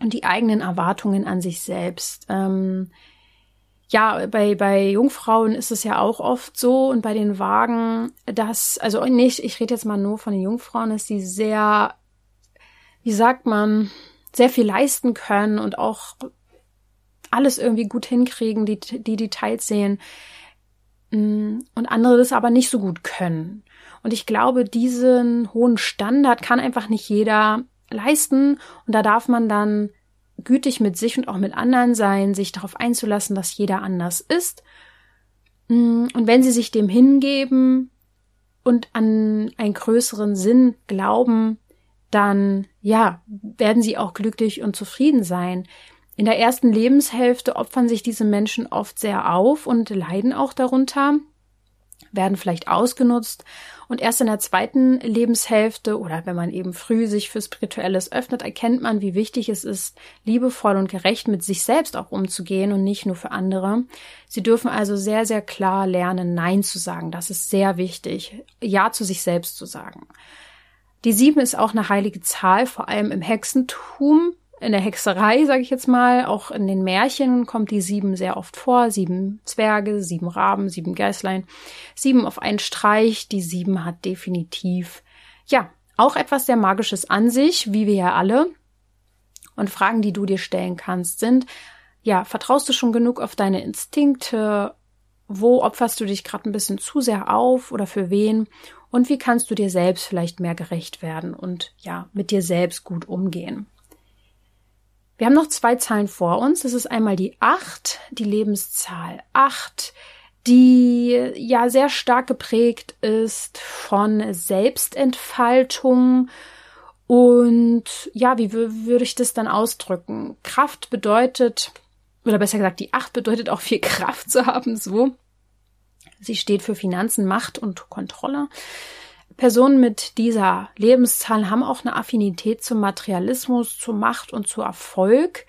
und die eigenen Erwartungen an sich selbst. Ähm, ja, bei, bei Jungfrauen ist es ja auch oft so und bei den Wagen, dass, also nicht, ich rede jetzt mal nur von den Jungfrauen, dass die sehr, wie sagt man, sehr viel leisten können und auch alles irgendwie gut hinkriegen, die, die Details sehen und andere das aber nicht so gut können. Und ich glaube, diesen hohen Standard kann einfach nicht jeder leisten und da darf man dann gütig mit sich und auch mit anderen sein, sich darauf einzulassen, dass jeder anders ist. Mm, und wenn sie sich dem hingeben und an einen größeren Sinn glauben, dann ja, werden sie auch glücklich und zufrieden sein. In der ersten Lebenshälfte opfern sich diese Menschen oft sehr auf und leiden auch darunter werden vielleicht ausgenutzt und erst in der zweiten Lebenshälfte oder wenn man eben früh sich für Spirituelles öffnet, erkennt man, wie wichtig es ist, liebevoll und gerecht mit sich selbst auch umzugehen und nicht nur für andere. Sie dürfen also sehr, sehr klar lernen, Nein zu sagen. Das ist sehr wichtig. Ja zu sich selbst zu sagen. Die sieben ist auch eine heilige Zahl, vor allem im Hexentum in der Hexerei, sage ich jetzt mal, auch in den Märchen kommt die sieben sehr oft vor. Sieben Zwerge, sieben Raben, sieben Geißlein, sieben auf einen Streich. Die sieben hat definitiv, ja, auch etwas sehr Magisches an sich, wie wir ja alle. Und Fragen, die du dir stellen kannst, sind, ja, vertraust du schon genug auf deine Instinkte? Wo opferst du dich gerade ein bisschen zu sehr auf oder für wen? Und wie kannst du dir selbst vielleicht mehr gerecht werden und ja, mit dir selbst gut umgehen? Wir haben noch zwei Zahlen vor uns. Das ist einmal die 8, die Lebenszahl 8, die ja sehr stark geprägt ist von Selbstentfaltung. Und ja, wie würde ich das dann ausdrücken? Kraft bedeutet, oder besser gesagt, die 8 bedeutet auch viel Kraft zu haben, so. Sie steht für Finanzen, Macht und Kontrolle. Personen mit dieser Lebenszahl haben auch eine Affinität zum Materialismus, zu Macht und zu Erfolg.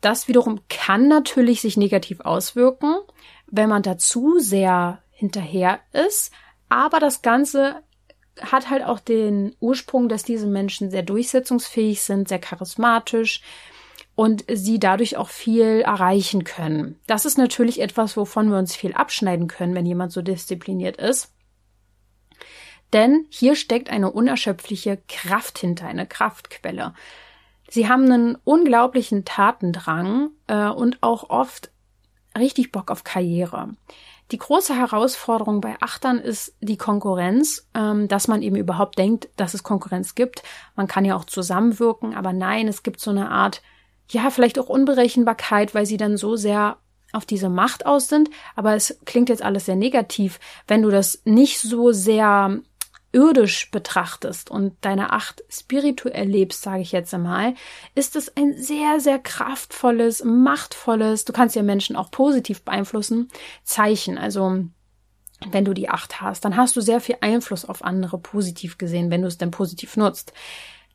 Das wiederum kann natürlich sich negativ auswirken, wenn man dazu sehr hinterher ist. Aber das Ganze hat halt auch den Ursprung, dass diese Menschen sehr durchsetzungsfähig sind, sehr charismatisch und sie dadurch auch viel erreichen können. Das ist natürlich etwas, wovon wir uns viel abschneiden können, wenn jemand so diszipliniert ist. Denn hier steckt eine unerschöpfliche Kraft hinter, eine Kraftquelle. Sie haben einen unglaublichen Tatendrang äh, und auch oft richtig Bock auf Karriere. Die große Herausforderung bei Achtern ist die Konkurrenz, ähm, dass man eben überhaupt denkt, dass es Konkurrenz gibt. Man kann ja auch zusammenwirken, aber nein, es gibt so eine Art, ja, vielleicht auch Unberechenbarkeit, weil sie dann so sehr auf diese Macht aus sind. Aber es klingt jetzt alles sehr negativ. Wenn du das nicht so sehr irdisch betrachtest und deine Acht spirituell lebst, sage ich jetzt einmal, ist es ein sehr, sehr kraftvolles, machtvolles, du kannst ja Menschen auch positiv beeinflussen, Zeichen. Also wenn du die Acht hast, dann hast du sehr viel Einfluss auf andere positiv gesehen, wenn du es denn positiv nutzt.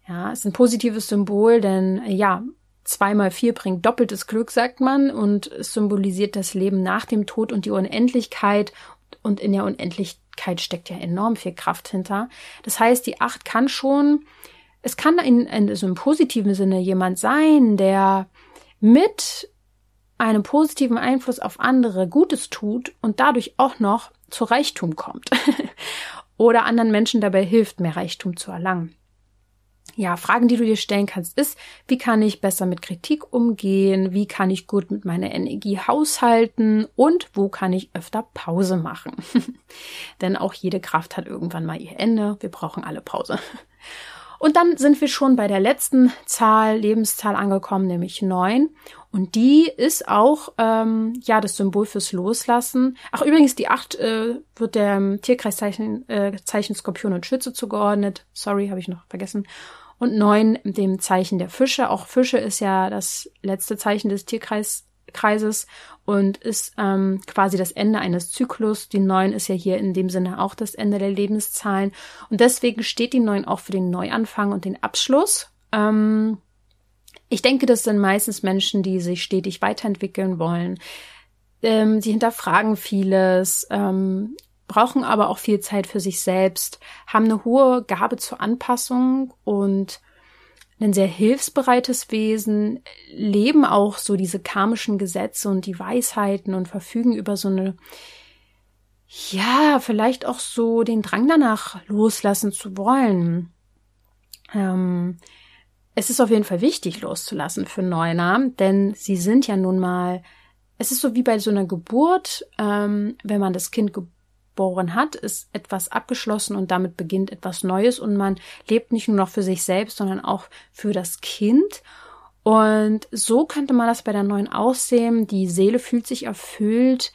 Ja, ist ein positives Symbol, denn ja, zweimal vier bringt doppeltes Glück, sagt man, und es symbolisiert das Leben nach dem Tod und die Unendlichkeit und in der Unendlichkeit steckt ja enorm viel Kraft hinter. Das heißt, die Acht kann schon, es kann in, in so einem positiven Sinne jemand sein, der mit einem positiven Einfluss auf andere Gutes tut und dadurch auch noch zu Reichtum kommt oder anderen Menschen dabei hilft, mehr Reichtum zu erlangen ja, Fragen, die du dir stellen kannst, ist, wie kann ich besser mit Kritik umgehen? Wie kann ich gut mit meiner Energie haushalten? Und wo kann ich öfter Pause machen? Denn auch jede Kraft hat irgendwann mal ihr Ende. Wir brauchen alle Pause. Und dann sind wir schon bei der letzten Zahl, Lebenszahl angekommen, nämlich neun. Und die ist auch ähm, ja das Symbol fürs Loslassen. Ach übrigens, die acht äh, wird dem Tierkreiszeichen äh, Zeichen Skorpion und Schütze zugeordnet. Sorry, habe ich noch vergessen und neun dem Zeichen der Fische. Auch Fische ist ja das letzte Zeichen des Tierkreises und ist ähm, quasi das Ende eines Zyklus. Die neun ist ja hier in dem Sinne auch das Ende der Lebenszahlen und deswegen steht die neun auch für den Neuanfang und den Abschluss. Ähm, ich denke, das sind meistens Menschen, die sich stetig weiterentwickeln wollen. Ähm, sie hinterfragen vieles, ähm, brauchen aber auch viel Zeit für sich selbst, haben eine hohe Gabe zur Anpassung und ein sehr hilfsbereites Wesen, leben auch so diese karmischen Gesetze und die Weisheiten und verfügen über so eine, ja, vielleicht auch so den Drang danach loslassen zu wollen. Ähm, es ist auf jeden Fall wichtig loszulassen für Neuner, denn sie sind ja nun mal, es ist so wie bei so einer Geburt, ähm, wenn man das Kind geboren geboren hat, ist etwas abgeschlossen und damit beginnt etwas Neues und man lebt nicht nur noch für sich selbst, sondern auch für das Kind. Und so könnte man das bei der neuen aussehen. Die Seele fühlt sich erfüllt,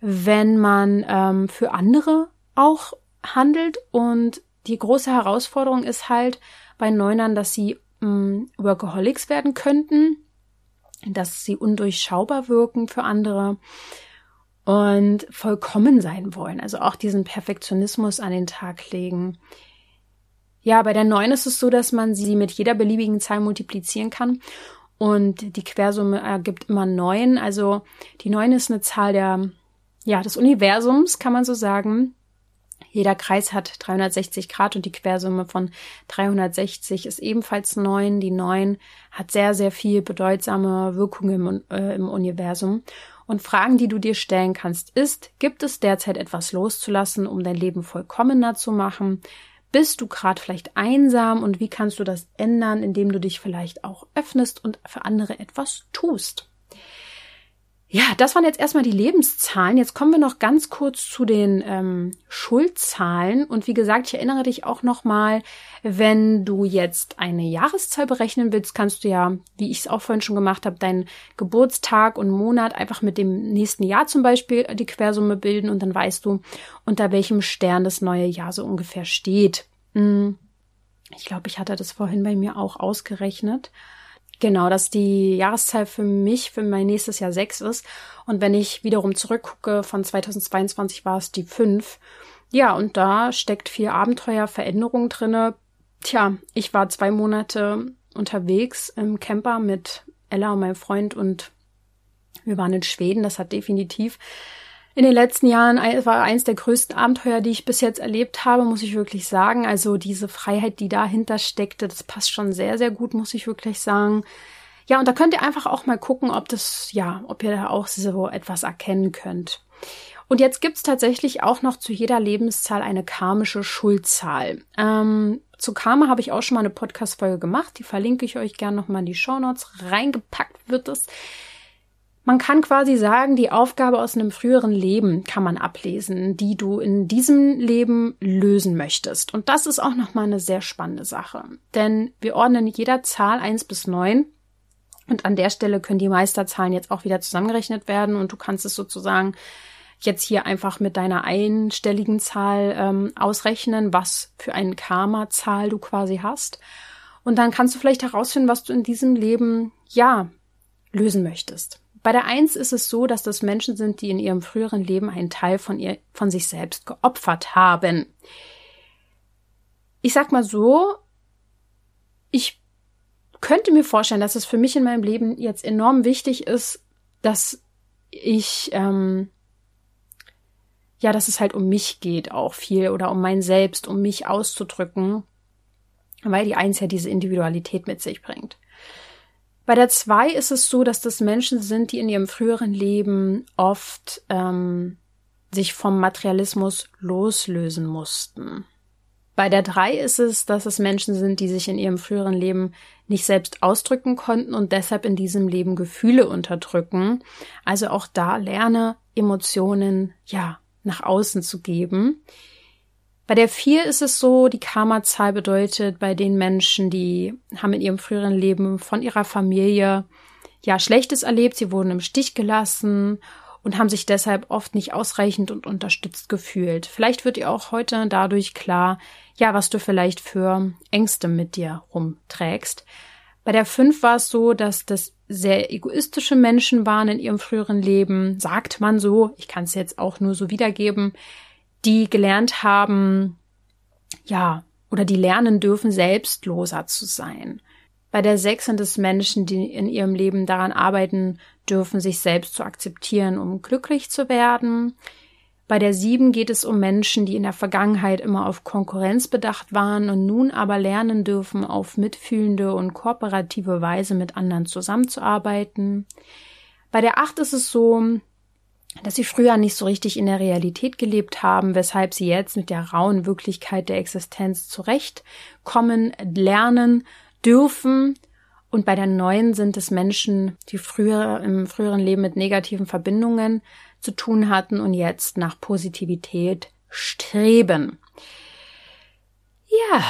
wenn man ähm, für andere auch handelt. Und die große Herausforderung ist halt bei Neunern, dass sie ähm, Workaholics werden könnten, dass sie undurchschaubar wirken für andere, und vollkommen sein wollen, also auch diesen Perfektionismus an den Tag legen. Ja, bei der 9 ist es so, dass man sie mit jeder beliebigen Zahl multiplizieren kann und die Quersumme ergibt immer 9. Also die 9 ist eine Zahl der, ja, des Universums, kann man so sagen. Jeder Kreis hat 360 Grad und die Quersumme von 360 ist ebenfalls 9. Die 9 hat sehr, sehr viel bedeutsame Wirkungen im, äh, im Universum. Und Fragen, die du dir stellen kannst, ist, gibt es derzeit etwas loszulassen, um dein Leben vollkommener zu machen? Bist du gerade vielleicht einsam und wie kannst du das ändern, indem du dich vielleicht auch öffnest und für andere etwas tust? Ja, das waren jetzt erstmal die Lebenszahlen. Jetzt kommen wir noch ganz kurz zu den ähm, Schuldzahlen. Und wie gesagt, ich erinnere dich auch nochmal, wenn du jetzt eine Jahreszahl berechnen willst, kannst du ja, wie ich es auch vorhin schon gemacht habe, deinen Geburtstag und Monat einfach mit dem nächsten Jahr zum Beispiel die Quersumme bilden und dann weißt du, unter welchem Stern das neue Jahr so ungefähr steht. Hm. Ich glaube, ich hatte das vorhin bei mir auch ausgerechnet. Genau, dass die Jahreszahl für mich für mein nächstes Jahr sechs ist. Und wenn ich wiederum zurückgucke, von 2022 war es die fünf. Ja, und da steckt viel Abenteuer, Veränderung drinne. Tja, ich war zwei Monate unterwegs im Camper mit Ella und meinem Freund und wir waren in Schweden. Das hat definitiv in den letzten Jahren war eins der größten Abenteuer, die ich bis jetzt erlebt habe, muss ich wirklich sagen. Also diese Freiheit, die dahinter steckte, das passt schon sehr, sehr gut, muss ich wirklich sagen. Ja, und da könnt ihr einfach auch mal gucken, ob das, ja, ob ihr da auch so etwas erkennen könnt. Und jetzt gibt's tatsächlich auch noch zu jeder Lebenszahl eine karmische Schuldzahl. Ähm, zu Karma habe ich auch schon mal eine Podcast-Folge gemacht. Die verlinke ich euch gerne nochmal in die Show Notes. Reingepackt wird es. Man kann quasi sagen, die Aufgabe aus einem früheren Leben kann man ablesen, die du in diesem Leben lösen möchtest. Und das ist auch nochmal eine sehr spannende Sache. Denn wir ordnen jeder Zahl eins bis neun und an der Stelle können die Meisterzahlen jetzt auch wieder zusammengerechnet werden und du kannst es sozusagen jetzt hier einfach mit deiner einstelligen Zahl ähm, ausrechnen, was für eine Karma-Zahl du quasi hast. Und dann kannst du vielleicht herausfinden, was du in diesem Leben, ja, lösen möchtest. Bei der Eins ist es so, dass das Menschen sind, die in ihrem früheren Leben einen Teil von ihr, von sich selbst geopfert haben. Ich sag mal so, ich könnte mir vorstellen, dass es für mich in meinem Leben jetzt enorm wichtig ist, dass ich, ähm, ja, dass es halt um mich geht auch viel oder um mein Selbst, um mich auszudrücken, weil die Eins ja diese Individualität mit sich bringt. Bei der zwei ist es so, dass das Menschen sind, die in ihrem früheren Leben oft ähm, sich vom Materialismus loslösen mussten. Bei der drei ist es, dass es Menschen sind, die sich in ihrem früheren Leben nicht selbst ausdrücken konnten und deshalb in diesem Leben Gefühle unterdrücken. Also auch da lerne Emotionen, ja, nach außen zu geben. Bei der vier ist es so, die Karma-Zahl bedeutet bei den Menschen, die haben in ihrem früheren Leben von ihrer Familie ja Schlechtes erlebt, sie wurden im Stich gelassen und haben sich deshalb oft nicht ausreichend und unterstützt gefühlt. Vielleicht wird ihr auch heute dadurch klar, ja, was du vielleicht für Ängste mit dir rumträgst. Bei der fünf war es so, dass das sehr egoistische Menschen waren in ihrem früheren Leben, sagt man so. Ich kann es jetzt auch nur so wiedergeben die gelernt haben, ja, oder die lernen dürfen, selbstloser zu sein. Bei der Sechs sind es Menschen, die in ihrem Leben daran arbeiten dürfen, sich selbst zu akzeptieren, um glücklich zu werden. Bei der Sieben geht es um Menschen, die in der Vergangenheit immer auf Konkurrenz bedacht waren und nun aber lernen dürfen, auf mitfühlende und kooperative Weise mit anderen zusammenzuarbeiten. Bei der Acht ist es so, dass sie früher nicht so richtig in der Realität gelebt haben, weshalb sie jetzt mit der rauen Wirklichkeit der Existenz zurechtkommen, lernen dürfen. Und bei der neuen sind es Menschen, die früher im früheren Leben mit negativen Verbindungen zu tun hatten und jetzt nach Positivität streben. Ja,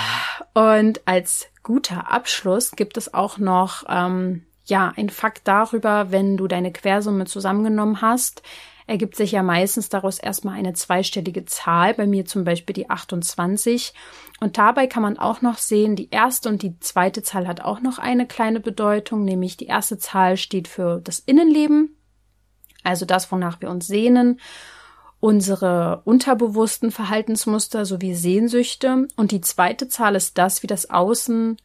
und als guter Abschluss gibt es auch noch ähm, ja ein Fakt darüber, wenn du deine Quersumme zusammengenommen hast, ergibt sich ja meistens daraus erstmal eine zweistellige Zahl, bei mir zum Beispiel die 28. Und dabei kann man auch noch sehen, die erste und die zweite Zahl hat auch noch eine kleine Bedeutung, nämlich die erste Zahl steht für das Innenleben, also das, wonach wir uns sehnen unsere unterbewussten Verhaltensmuster sowie Sehnsüchte und die zweite Zahl ist das, wie das Außen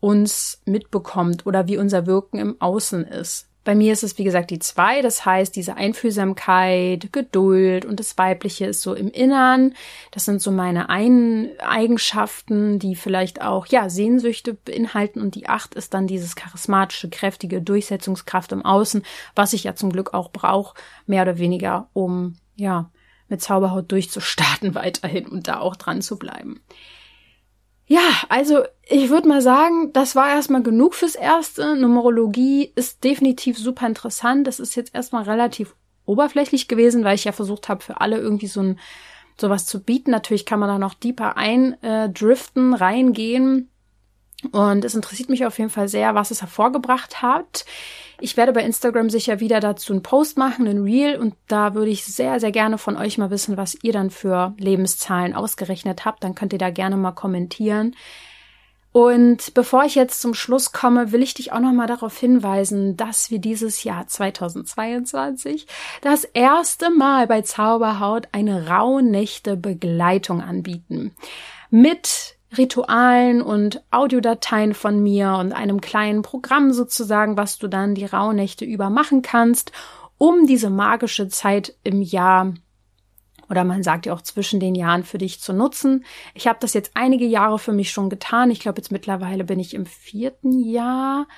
uns mitbekommt oder wie unser Wirken im Außen ist. Bei mir ist es, wie gesagt, die zwei. Das heißt, diese Einfühlsamkeit, Geduld und das Weibliche ist so im Innern. Das sind so meine einen Eigenschaften, die vielleicht auch, ja, Sehnsüchte beinhalten. Und die acht ist dann dieses charismatische, kräftige Durchsetzungskraft im Außen, was ich ja zum Glück auch brauche, mehr oder weniger, um, ja, mit Zauberhaut durchzustarten weiterhin und da auch dran zu bleiben. Ja, also ich würde mal sagen, das war erstmal genug fürs Erste. Numerologie ist definitiv super interessant. Das ist jetzt erstmal relativ oberflächlich gewesen, weil ich ja versucht habe, für alle irgendwie so ein sowas zu bieten. Natürlich kann man da noch deeper eindriften, reingehen. Und es interessiert mich auf jeden Fall sehr, was es hervorgebracht hat. Ich werde bei Instagram sicher wieder dazu einen Post machen, einen Reel, und da würde ich sehr, sehr gerne von euch mal wissen, was ihr dann für Lebenszahlen ausgerechnet habt. Dann könnt ihr da gerne mal kommentieren. Und bevor ich jetzt zum Schluss komme, will ich dich auch noch mal darauf hinweisen, dass wir dieses Jahr 2022 das erste Mal bei Zauberhaut eine Rauhnächte Begleitung anbieten. Mit Ritualen und Audiodateien von mir und einem kleinen Programm sozusagen, was du dann die Rauhnächte über machen kannst, um diese magische Zeit im Jahr oder man sagt ja auch zwischen den Jahren für dich zu nutzen. Ich habe das jetzt einige Jahre für mich schon getan. Ich glaube, jetzt mittlerweile bin ich im vierten Jahr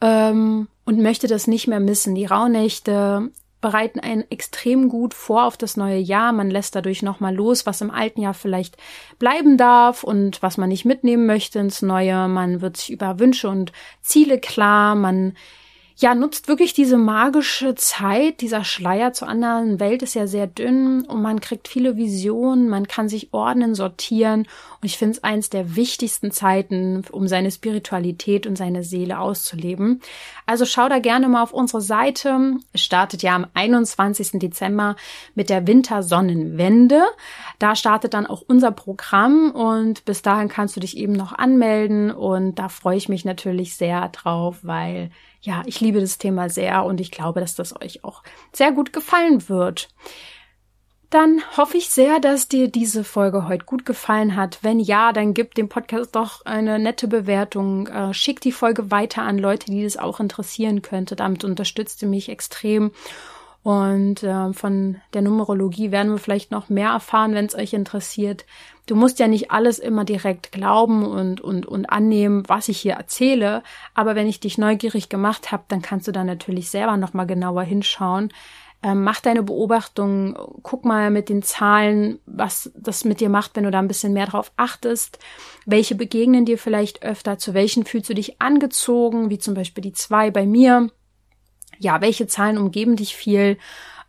ähm, und möchte das nicht mehr missen. Die Rauhnächte bereiten einen extrem gut vor auf das neue Jahr. Man lässt dadurch nochmal los, was im alten Jahr vielleicht bleiben darf und was man nicht mitnehmen möchte ins neue. Man wird sich über Wünsche und Ziele klar. Man ja, nutzt wirklich diese magische Zeit. Dieser Schleier zur anderen Welt ist ja sehr dünn und man kriegt viele Visionen, man kann sich ordnen, sortieren. Und ich finde es eins der wichtigsten Zeiten, um seine Spiritualität und seine Seele auszuleben. Also schau da gerne mal auf unsere Seite. Es startet ja am 21. Dezember mit der Wintersonnenwende. Da startet dann auch unser Programm und bis dahin kannst du dich eben noch anmelden und da freue ich mich natürlich sehr drauf, weil ja, ich liebe das Thema sehr und ich glaube, dass das euch auch sehr gut gefallen wird. Dann hoffe ich sehr, dass dir diese Folge heute gut gefallen hat. Wenn ja, dann gib dem Podcast doch eine nette Bewertung. Äh, schick die Folge weiter an Leute, die das auch interessieren könnte. Damit unterstützt ihr mich extrem. Und äh, von der Numerologie werden wir vielleicht noch mehr erfahren, wenn es euch interessiert. Du musst ja nicht alles immer direkt glauben und, und, und annehmen, was ich hier erzähle. Aber wenn ich dich neugierig gemacht habe, dann kannst du da natürlich selber nochmal genauer hinschauen. Ähm, mach deine Beobachtung, guck mal mit den Zahlen, was das mit dir macht, wenn du da ein bisschen mehr drauf achtest. Welche begegnen dir vielleicht öfter? Zu welchen fühlst du dich angezogen? Wie zum Beispiel die zwei bei mir. Ja, welche Zahlen umgeben dich viel?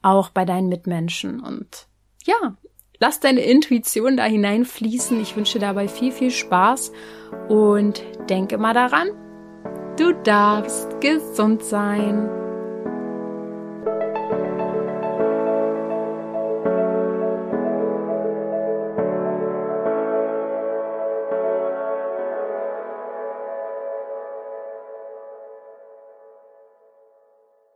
Auch bei deinen Mitmenschen. Und ja, Lass deine Intuition da hineinfließen. Ich wünsche dabei viel, viel Spaß und denke mal daran, du darfst gesund sein.